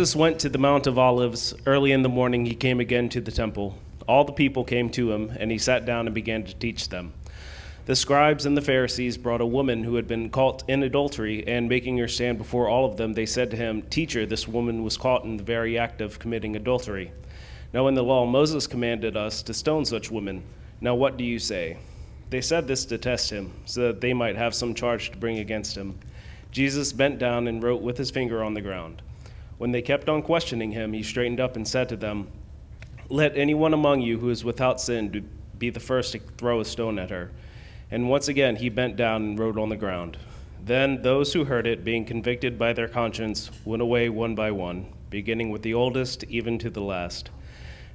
Jesus went to the Mount of Olives early in the morning, he came again to the temple. All the people came to him, and he sat down and began to teach them. The scribes and the Pharisees brought a woman who had been caught in adultery, and making her stand before all of them, they said to him, Teacher, this woman was caught in the very act of committing adultery. Now, in the law, Moses commanded us to stone such women. Now, what do you say? They said this to test him, so that they might have some charge to bring against him. Jesus bent down and wrote with his finger on the ground. When they kept on questioning him, he straightened up and said to them, Let anyone among you who is without sin be the first to throw a stone at her. And once again he bent down and wrote on the ground. Then those who heard it, being convicted by their conscience, went away one by one, beginning with the oldest even to the last.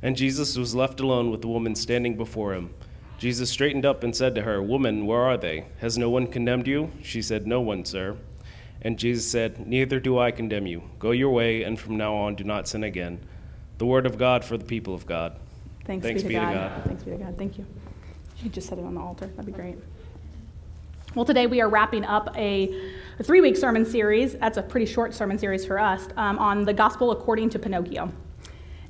And Jesus was left alone with the woman standing before him. Jesus straightened up and said to her, Woman, where are they? Has no one condemned you? She said, No one, sir. And Jesus said, Neither do I condemn you. Go your way, and from now on do not sin again. The word of God for the people of God. Thanks, Thanks be, to, be to God. God. Thanks be to God. Thank you. You could just set it on the altar. That'd be great. Well, today we are wrapping up a, a three week sermon series. That's a pretty short sermon series for us um, on the gospel according to Pinocchio.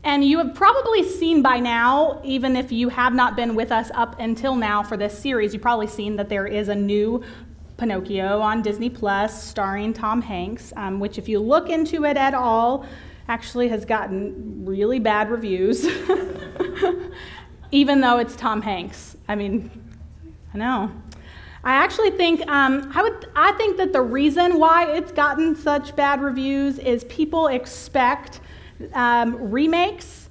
And you have probably seen by now, even if you have not been with us up until now for this series, you've probably seen that there is a new Pinocchio on Disney Plus starring Tom Hanks, um, which, if you look into it at all, actually has gotten really bad reviews, even though it's Tom Hanks. I mean, I know. I actually think um, I would. I think that the reason why it's gotten such bad reviews is people expect um, remakes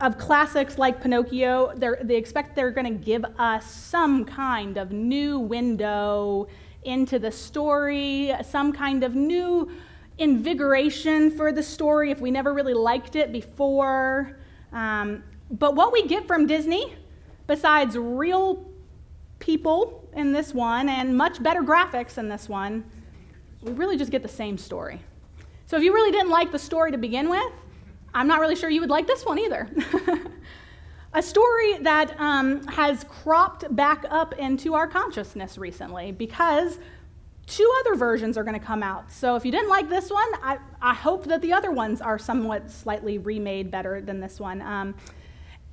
of classics like Pinocchio. They're, expect they're going to give us some kind of new window into the story, some kind of new invigoration for the story if we never really liked it before. Um, but what we get from Disney, besides real people in this one and much better graphics in this one, we really just get the same story. So if you really didn't like the story to begin with, I'm not really sure you would like this one either. A story that um, has cropped back up into our consciousness recently because two other versions are going to come out. So if you didn't like this one, I, I hope that the other ones are somewhat slightly remade better than this one. Um,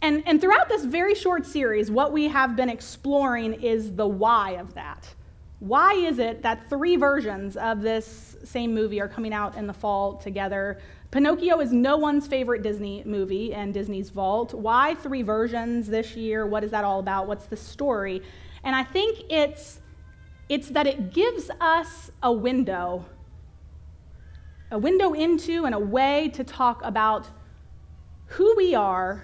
and, and throughout this very short series, what we have been exploring is the why of that. Why is it that three versions of this same movie are coming out in the fall together? Pinocchio is no one's favorite Disney movie and Disney's vault. Why three versions this year? What is that all about? What's the story? And I think it's, it's that it gives us a window, a window into and a way to talk about who we are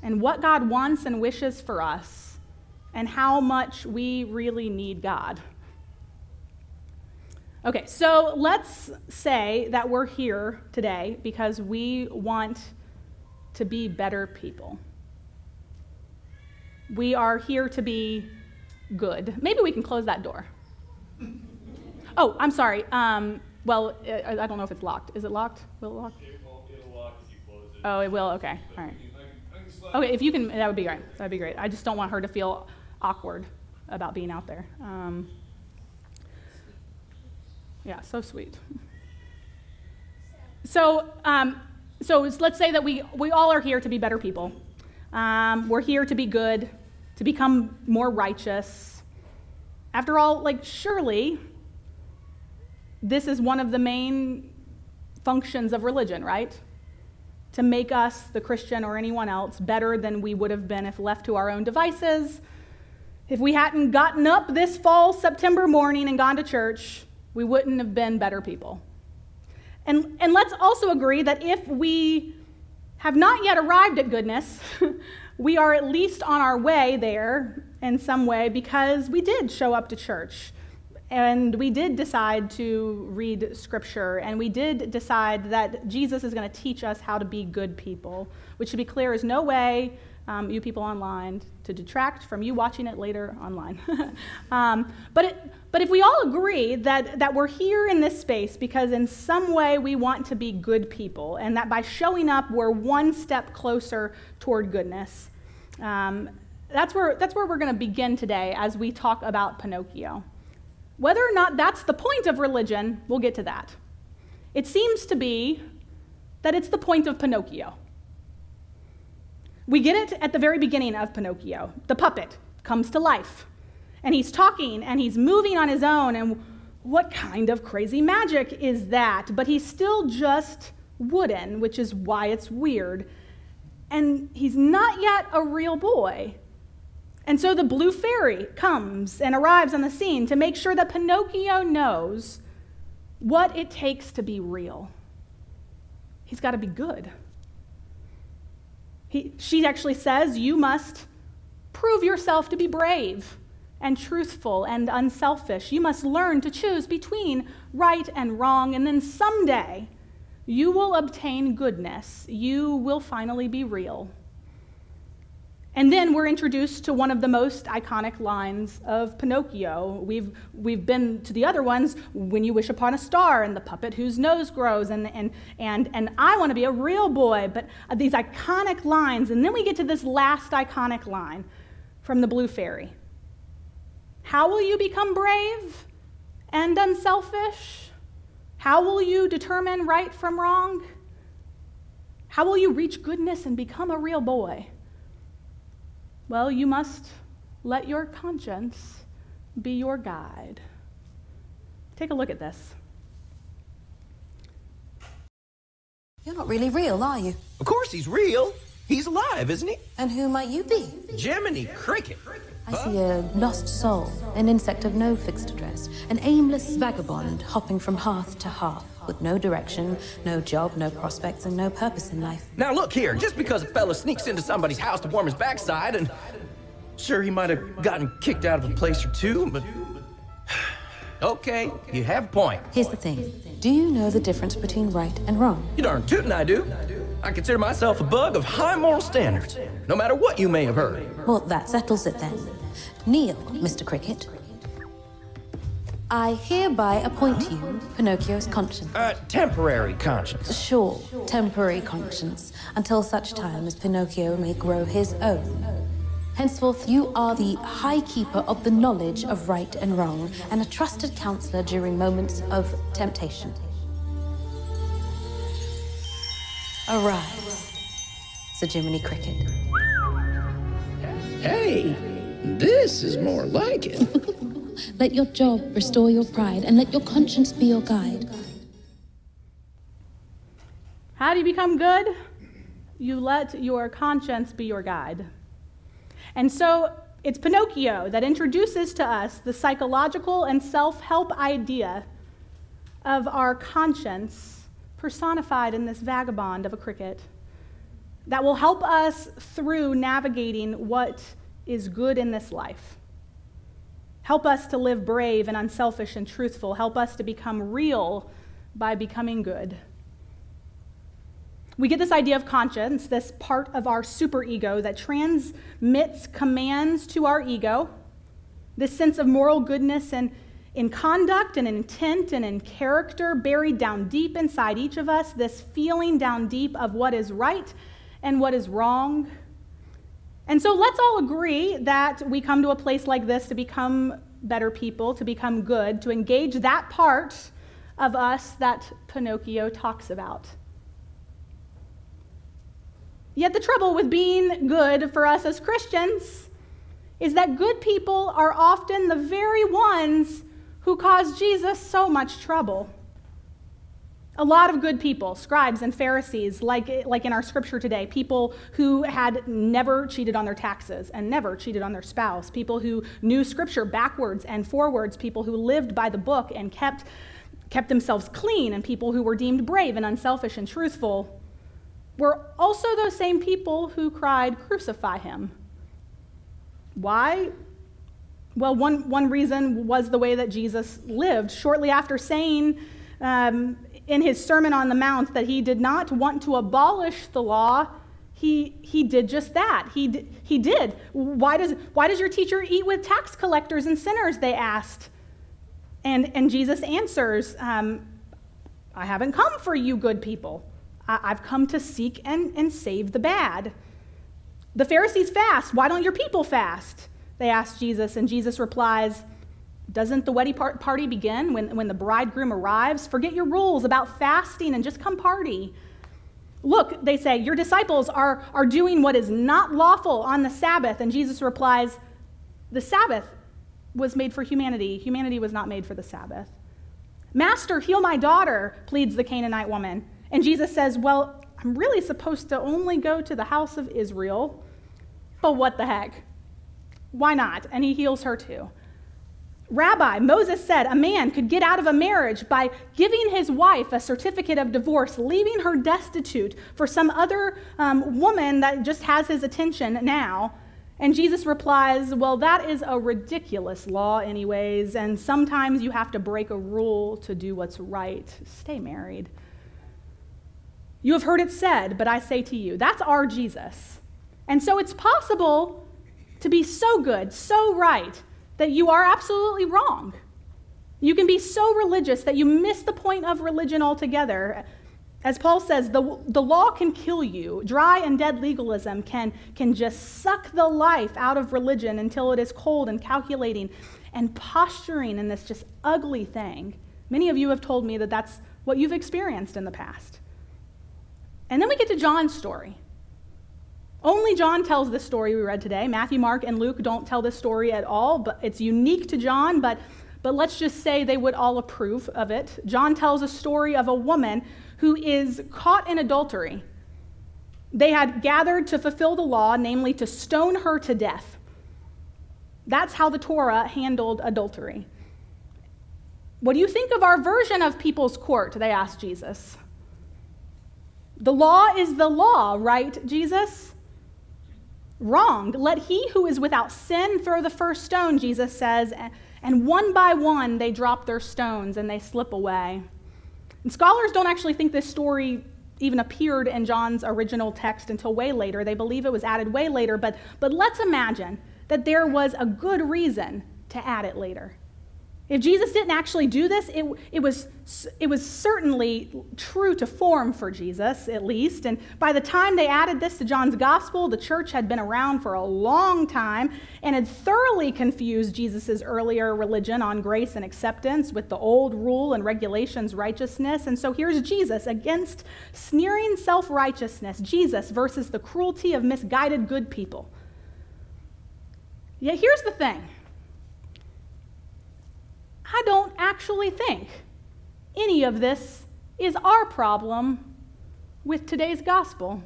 and what God wants and wishes for us, and how much we really need God. Okay, so let's say that we're here today because we want to be better people. We are here to be good. Maybe we can close that door. Oh, I'm sorry. Um, well, I, I don't know if it's locked. Is it locked? Will it lock? It won't, it'll lock if you close it. Oh, it will? Okay. All right. Okay, if you can, that would be great. That would be great. I just don't want her to feel awkward about being out there. Um, yeah, so sweet. So, um, so let's say that we, we all are here to be better people. Um, we're here to be good, to become more righteous. After all, like, surely this is one of the main functions of religion, right? To make us, the Christian or anyone else, better than we would have been if left to our own devices. If we hadn't gotten up this fall September morning and gone to church, we wouldn't have been better people. And, and let's also agree that if we have not yet arrived at goodness, we are at least on our way there in some way because we did show up to church and we did decide to read scripture and we did decide that Jesus is going to teach us how to be good people, which to be clear is no way um, you people online to detract from you watching it later online. um, but, it, but if we all agree that, that we're here in this space because in some way we want to be good people, and that by showing up we're one step closer toward goodness, um, that's, where, that's where we're going to begin today as we talk about Pinocchio. Whether or not that's the point of religion, we'll get to that. It seems to be that it's the point of Pinocchio. We get it at the very beginning of Pinocchio. The puppet comes to life, and he's talking and he's moving on his own. And what kind of crazy magic is that? But he's still just wooden, which is why it's weird. And he's not yet a real boy. And so the blue fairy comes and arrives on the scene to make sure that Pinocchio knows what it takes to be real. He's got to be good. He, she actually says, You must prove yourself to be brave and truthful and unselfish. You must learn to choose between right and wrong, and then someday you will obtain goodness. You will finally be real. And then we're introduced to one of the most iconic lines of Pinocchio. We've, we've been to the other ones, When You Wish Upon a Star, and the puppet whose nose grows, and, and, and, and I Want to Be a Real Boy, but uh, these iconic lines. And then we get to this last iconic line from the Blue Fairy How will you become brave and unselfish? How will you determine right from wrong? How will you reach goodness and become a real boy? Well, you must let your conscience be your guide. Take a look at this. You're not really real, are you? Of course he's real. He's alive, isn't he? And who might you be? Jiminy Cricket. I see a lost soul, an insect of no fixed address, an aimless vagabond hopping from hearth to hearth with no direction, no job, no prospects, and no purpose in life. Now look here, just because a fella sneaks into somebody's house to warm his backside and sure he might have gotten kicked out of a place or two, but okay, you have a point. Here's the thing. Do you know the difference between right and wrong? You darn tootin' I do. I consider myself a bug of high moral standards, no matter what you may have heard. Well, that settles it then. Kneel, Mr. Cricket. I hereby appoint you Pinocchio's conscience. Uh, temporary conscience. Sure, temporary conscience, until such time as Pinocchio may grow his own. Henceforth, you are the high keeper of the knowledge of right and wrong, and a trusted counselor during moments of temptation. Arise, Sir Jiminy Cricket. Hey, this is more like it. Let your job restore your pride, and let your conscience be your guide. How do you become good? You let your conscience be your guide. And so it's Pinocchio that introduces to us the psychological and self help idea of our conscience personified in this vagabond of a cricket that will help us through navigating what is good in this life. Help us to live brave and unselfish and truthful. Help us to become real by becoming good. We get this idea of conscience, this part of our superego that transmits commands to our ego, this sense of moral goodness and in conduct and in intent and in character, buried down deep inside each of us, this feeling down deep of what is right and what is wrong. And so let's all agree that we come to a place like this to become better people, to become good, to engage that part of us that Pinocchio talks about. Yet the trouble with being good for us as Christians is that good people are often the very ones who caused Jesus so much trouble. A lot of good people, scribes and Pharisees, like, like in our scripture today, people who had never cheated on their taxes and never cheated on their spouse, people who knew scripture backwards and forwards, people who lived by the book and kept, kept themselves clean, and people who were deemed brave and unselfish and truthful, were also those same people who cried, Crucify him. Why? Well, one, one reason was the way that Jesus lived. Shortly after saying um, in his Sermon on the Mount that he did not want to abolish the law, he, he did just that. He, he did. Why does, why does your teacher eat with tax collectors and sinners? They asked. And, and Jesus answers, um, I haven't come for you good people. I, I've come to seek and, and save the bad. The Pharisees fast. Why don't your people fast? They ask Jesus, and Jesus replies, Doesn't the wedding party begin when, when the bridegroom arrives? Forget your rules about fasting and just come party. Look, they say, your disciples are, are doing what is not lawful on the Sabbath. And Jesus replies, The Sabbath was made for humanity. Humanity was not made for the Sabbath. Master, heal my daughter, pleads the Canaanite woman. And Jesus says, Well, I'm really supposed to only go to the house of Israel, but what the heck? Why not? And he heals her too. Rabbi, Moses said a man could get out of a marriage by giving his wife a certificate of divorce, leaving her destitute for some other um, woman that just has his attention now. And Jesus replies, Well, that is a ridiculous law, anyways, and sometimes you have to break a rule to do what's right. Stay married. You have heard it said, but I say to you, that's our Jesus. And so it's possible to be so good, so right, that you are absolutely wrong. You can be so religious that you miss the point of religion altogether. As Paul says, the, the law can kill you. Dry and dead legalism can, can just suck the life out of religion until it is cold and calculating and posturing in this just ugly thing. Many of you have told me that that's what you've experienced in the past. And then we get to John's story. Only John tells this story we read today. Matthew, Mark, and Luke don't tell this story at all, but it's unique to John, but, but let's just say they would all approve of it. John tells a story of a woman who is caught in adultery. They had gathered to fulfill the law, namely to stone her to death. That's how the Torah handled adultery. What do you think of our version of people's court? They asked Jesus. The law is the law, right, Jesus? Wrong. Let he who is without sin throw the first stone, Jesus says. And one by one, they drop their stones and they slip away. And scholars don't actually think this story even appeared in John's original text until way later. They believe it was added way later, but, but let's imagine that there was a good reason to add it later. If Jesus didn't actually do this, it, it, was, it was certainly true to form for Jesus, at least. And by the time they added this to John's gospel, the church had been around for a long time and had thoroughly confused Jesus' earlier religion on grace and acceptance with the old rule and regulations righteousness. And so here's Jesus against sneering self righteousness, Jesus versus the cruelty of misguided good people. Yet here's the thing. I don't actually think any of this is our problem with today's gospel.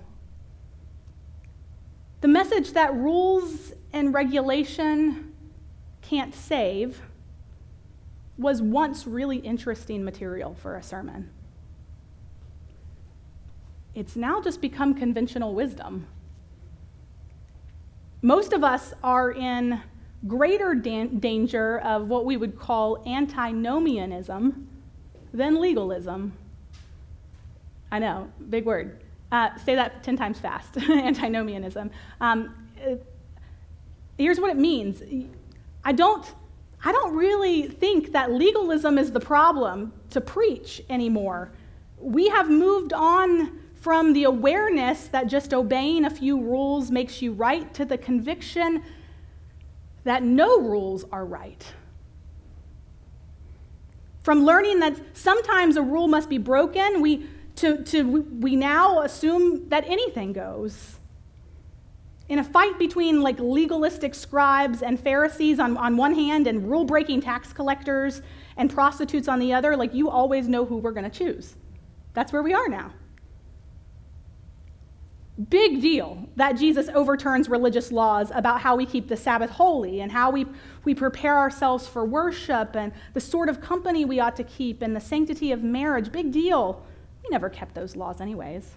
The message that rules and regulation can't save was once really interesting material for a sermon. It's now just become conventional wisdom. Most of us are in greater dan- danger of what we would call antinomianism than legalism. I know, big word. Uh, say that 10 times fast antinomianism. Um, here's what it means I don't, I don't really think that legalism is the problem to preach anymore. We have moved on from the awareness that just obeying a few rules makes you right to the conviction that no rules are right. From learning that sometimes a rule must be broken, we, to, to, we now assume that anything goes. In a fight between like legalistic scribes and Pharisees on, on one hand and rule breaking tax collectors and prostitutes on the other, like you always know who we're going to choose. That's where we are now. Big deal that Jesus overturns religious laws about how we keep the Sabbath holy and how we, we prepare ourselves for worship and the sort of company we ought to keep and the sanctity of marriage. Big deal. We never kept those laws, anyways.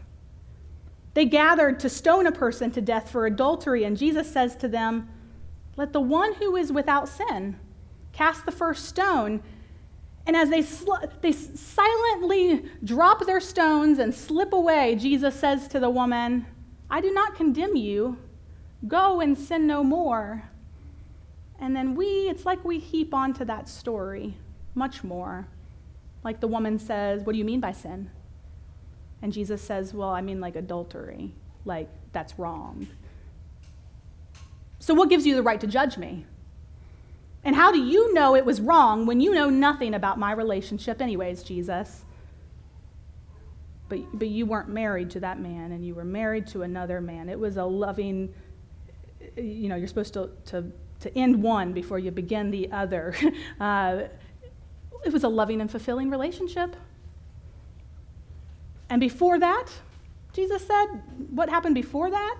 They gathered to stone a person to death for adultery, and Jesus says to them, Let the one who is without sin cast the first stone. And as they, sl- they silently drop their stones and slip away, Jesus says to the woman, I do not condemn you. Go and sin no more. And then we, it's like we heap onto that story much more. Like the woman says, What do you mean by sin? And Jesus says, Well, I mean like adultery. Like, that's wrong. So, what gives you the right to judge me? And how do you know it was wrong when you know nothing about my relationship, anyways, Jesus? But, but you weren't married to that man and you were married to another man. It was a loving, you know, you're supposed to, to, to end one before you begin the other. Uh, it was a loving and fulfilling relationship. And before that, Jesus said, what happened before that?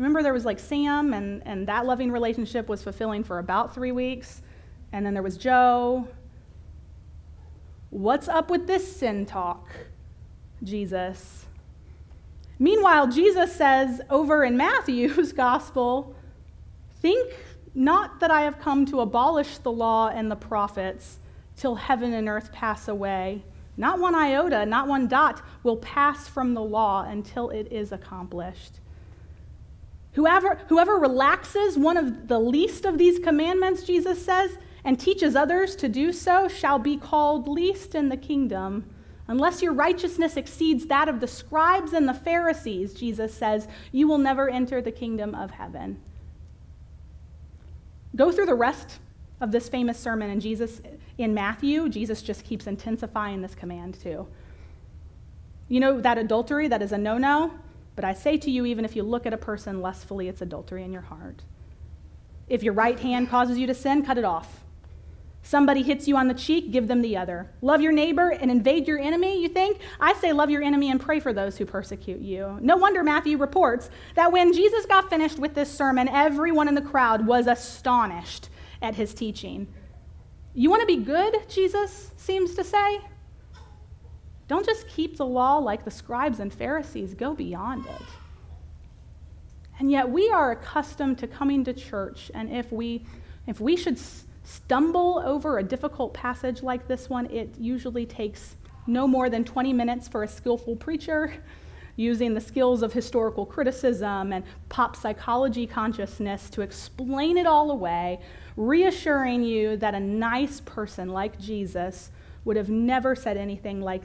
Remember, there was like Sam, and, and that loving relationship was fulfilling for about three weeks. And then there was Joe. What's up with this sin talk, Jesus? Meanwhile, Jesus says over in Matthew's gospel, Think not that I have come to abolish the law and the prophets till heaven and earth pass away. Not one iota, not one dot will pass from the law until it is accomplished. Whoever, whoever relaxes one of the least of these commandments, Jesus says, and teaches others to do so shall be called least in the kingdom. Unless your righteousness exceeds that of the scribes and the Pharisees, Jesus says, you will never enter the kingdom of heaven. Go through the rest of this famous sermon in Jesus in Matthew, Jesus just keeps intensifying this command too. You know that adultery that is a no-no? But I say to you, even if you look at a person lustfully, it's adultery in your heart. If your right hand causes you to sin, cut it off. Somebody hits you on the cheek, give them the other. Love your neighbor and invade your enemy, you think? I say love your enemy and pray for those who persecute you. No wonder Matthew reports that when Jesus got finished with this sermon, everyone in the crowd was astonished at his teaching. You want to be good, Jesus seems to say? Don't just keep the law like the scribes and Pharisees, go beyond it. And yet we are accustomed to coming to church, and if we, if we should stumble over a difficult passage like this one, it usually takes no more than 20 minutes for a skillful preacher using the skills of historical criticism and pop psychology consciousness to explain it all away, reassuring you that a nice person like Jesus would have never said anything like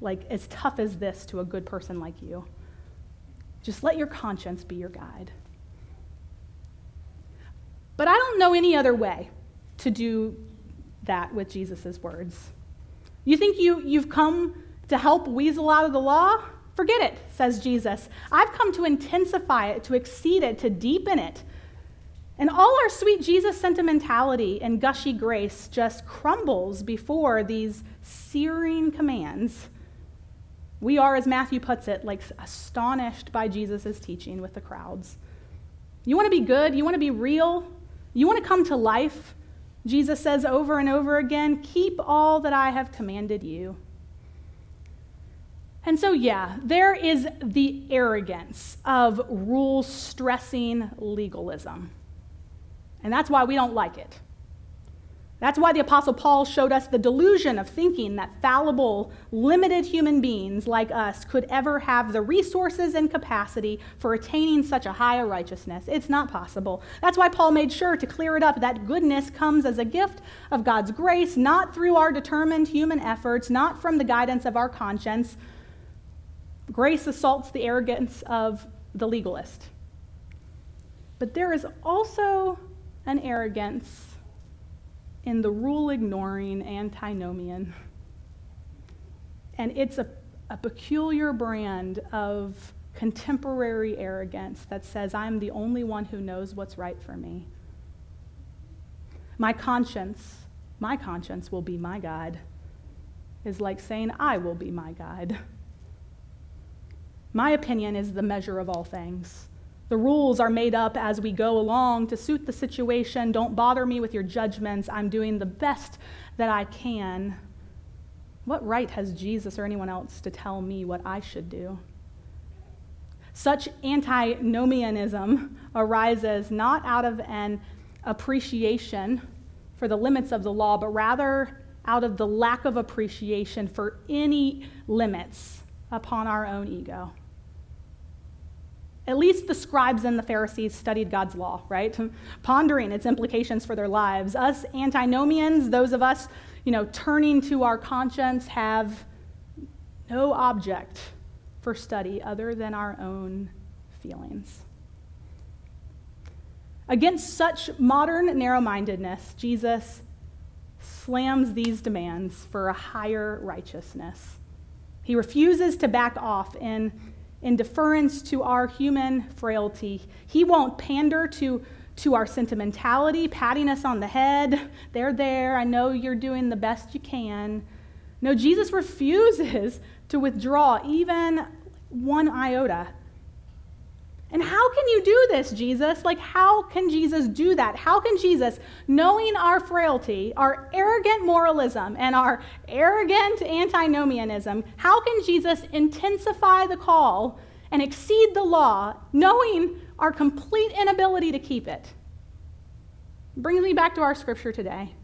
like as tough as this to a good person like you. Just let your conscience be your guide. But I don't know any other way to do that with Jesus' words. You think you, you've come to help weasel out of the law? Forget it, says Jesus. I've come to intensify it, to exceed it, to deepen it. And all our sweet Jesus sentimentality and gushy grace just crumbles before these searing commands we are, as Matthew puts it, like astonished by Jesus' teaching with the crowds. You want to be good? You want to be real? You want to come to life? Jesus says over and over again, keep all that I have commanded you. And so, yeah, there is the arrogance of rule stressing legalism. And that's why we don't like it. That's why the Apostle Paul showed us the delusion of thinking that fallible, limited human beings like us could ever have the resources and capacity for attaining such a high righteousness. It's not possible. That's why Paul made sure to clear it up that goodness comes as a gift of God's grace, not through our determined human efforts, not from the guidance of our conscience. Grace assaults the arrogance of the legalist. But there is also an arrogance in the rule ignoring antinomian. And it's a, a peculiar brand of contemporary arrogance that says, I'm the only one who knows what's right for me. My conscience, my conscience will be my God, is like saying, I will be my God. My opinion is the measure of all things. The rules are made up as we go along to suit the situation. Don't bother me with your judgments. I'm doing the best that I can. What right has Jesus or anyone else to tell me what I should do? Such antinomianism arises not out of an appreciation for the limits of the law, but rather out of the lack of appreciation for any limits upon our own ego. At least the scribes and the Pharisees studied God's law, right? Pondering its implications for their lives. Us antinomians, those of us, you know, turning to our conscience, have no object for study other than our own feelings. Against such modern narrow mindedness, Jesus slams these demands for a higher righteousness. He refuses to back off in in deference to our human frailty. He won't pander to, to our sentimentality, patting us on the head. They're there. I know you're doing the best you can. No, Jesus refuses to withdraw even one iota. And how can you do this, Jesus? Like, how can Jesus do that? How can Jesus, knowing our frailty, our arrogant moralism, and our arrogant antinomianism, how can Jesus intensify the call and exceed the law, knowing our complete inability to keep it? Brings me back to our scripture today.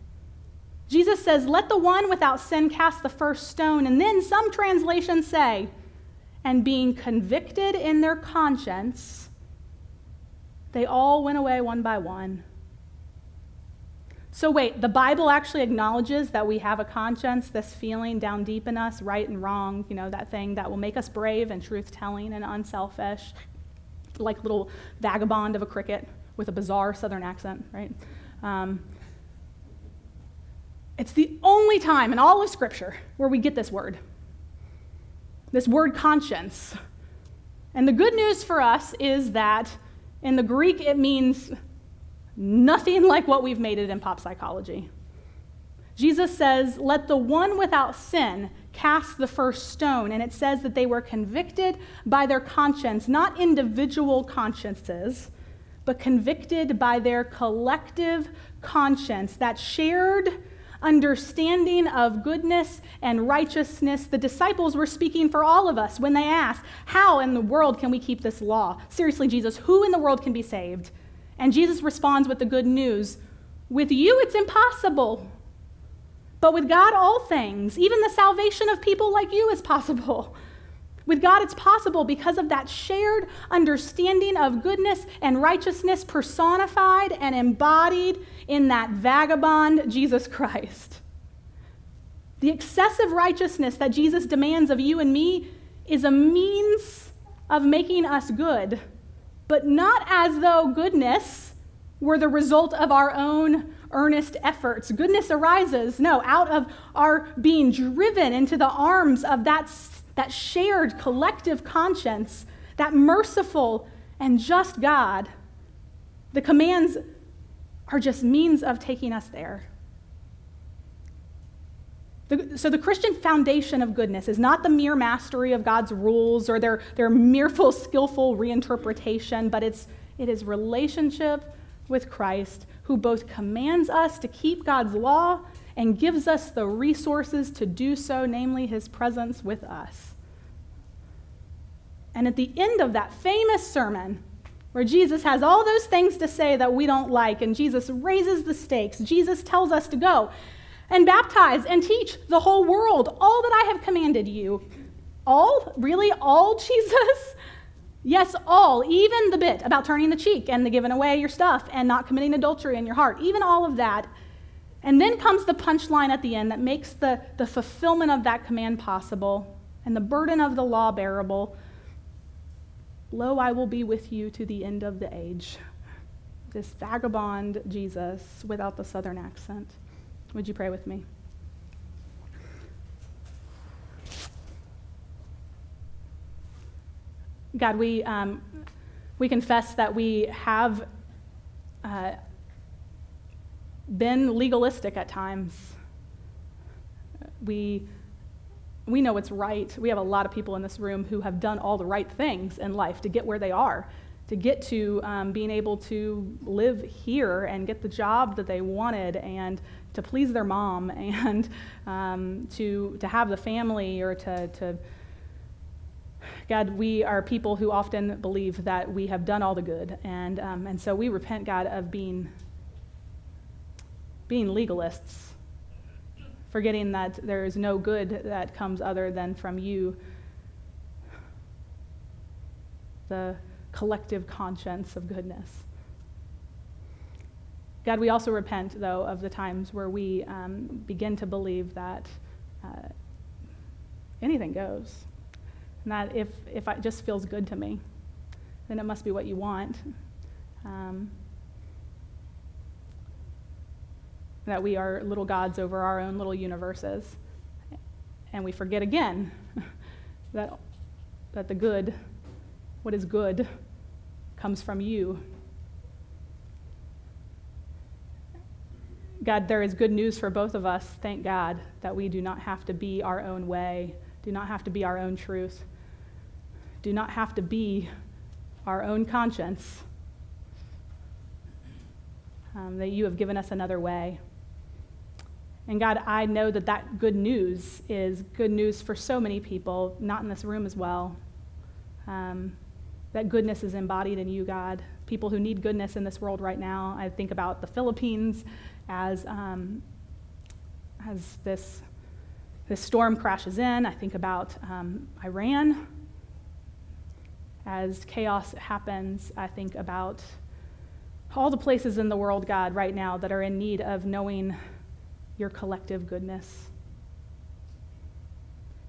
Jesus says, Let the one without sin cast the first stone. And then some translations say, and being convicted in their conscience, they all went away one by one. So, wait, the Bible actually acknowledges that we have a conscience, this feeling down deep in us, right and wrong, you know, that thing that will make us brave and truth telling and unselfish, like little vagabond of a cricket with a bizarre southern accent, right? Um, it's the only time in all of Scripture where we get this word this word conscience. And the good news for us is that in the Greek it means nothing like what we've made it in pop psychology. Jesus says, Let the one without sin cast the first stone. And it says that they were convicted by their conscience, not individual consciences, but convicted by their collective conscience, that shared understanding of goodness and righteousness. The disciples were speaking for all of us when they asked, How in the world can we keep this law? Seriously, Jesus, who in the world can be saved? And Jesus responds with the good news With you, it's impossible. But with God, all things, even the salvation of people like you, is possible. With God, it's possible because of that shared understanding of goodness and righteousness personified and embodied in that vagabond, Jesus Christ. The excessive righteousness that Jesus demands of you and me is a means of making us good, but not as though goodness were the result of our own earnest efforts. Goodness arises, no, out of our being driven into the arms of that that shared collective conscience, that merciful and just God, the commands are just means of taking us there. The, so, the Christian foundation of goodness is not the mere mastery of God's rules or their, their mereful, skillful reinterpretation, but it's, it is relationship with Christ, who both commands us to keep God's law and gives us the resources to do so, namely his presence with us. And at the end of that famous sermon, where Jesus has all those things to say that we don't like, and Jesus raises the stakes. Jesus tells us to go and baptize and teach the whole world all that I have commanded you. All? Really? All, Jesus? Yes, all, even the bit about turning the cheek and the giving away your stuff and not committing adultery in your heart, even all of that. And then comes the punchline at the end that makes the, the fulfillment of that command possible and the burden of the law bearable. Lo, I will be with you to the end of the age. This vagabond Jesus without the southern accent. Would you pray with me? God, we, um, we confess that we have uh, been legalistic at times. We, we know it's right. We have a lot of people in this room who have done all the right things in life to get where they are, to get to um, being able to live here and get the job that they wanted and to please their mom and um, to, to have the family or to, to God, we are people who often believe that we have done all the good. And, um, and so we repent, God, of being, being legalists, forgetting that there is no good that comes other than from you, the collective conscience of goodness. God, we also repent, though, of the times where we um, begin to believe that uh, anything goes and that if, if it just feels good to me, then it must be what you want. Um, that we are little gods over our own little universes. And we forget again that, that the good, what is good, comes from you. God, there is good news for both of us, thank God, that we do not have to be our own way, do not have to be our own truth do not have to be our own conscience, um, that you have given us another way. And God, I know that that good news is good news for so many people, not in this room as well. Um, that goodness is embodied in you, God. People who need goodness in this world right now. I think about the Philippines as, um, as this, this storm crashes in. I think about um, Iran as chaos happens, I think about all the places in the world, God, right now that are in need of knowing your collective goodness.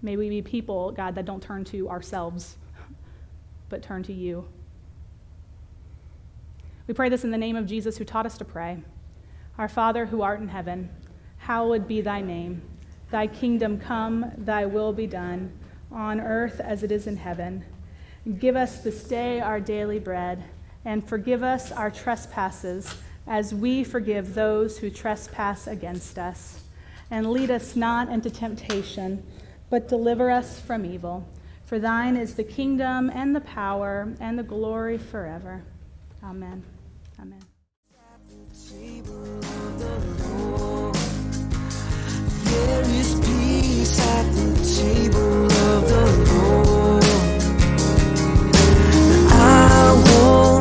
May we be people, God, that don't turn to ourselves, but turn to you. We pray this in the name of Jesus who taught us to pray. Our Father who art in heaven, hallowed be thy name. Thy kingdom come, thy will be done, on earth as it is in heaven. Give us this day our daily bread, and forgive us our trespasses, as we forgive those who trespass against us. And lead us not into temptation, but deliver us from evil. For thine is the kingdom and the power and the glory forever. Amen. Amen. There is peace at the table of the Lord. I will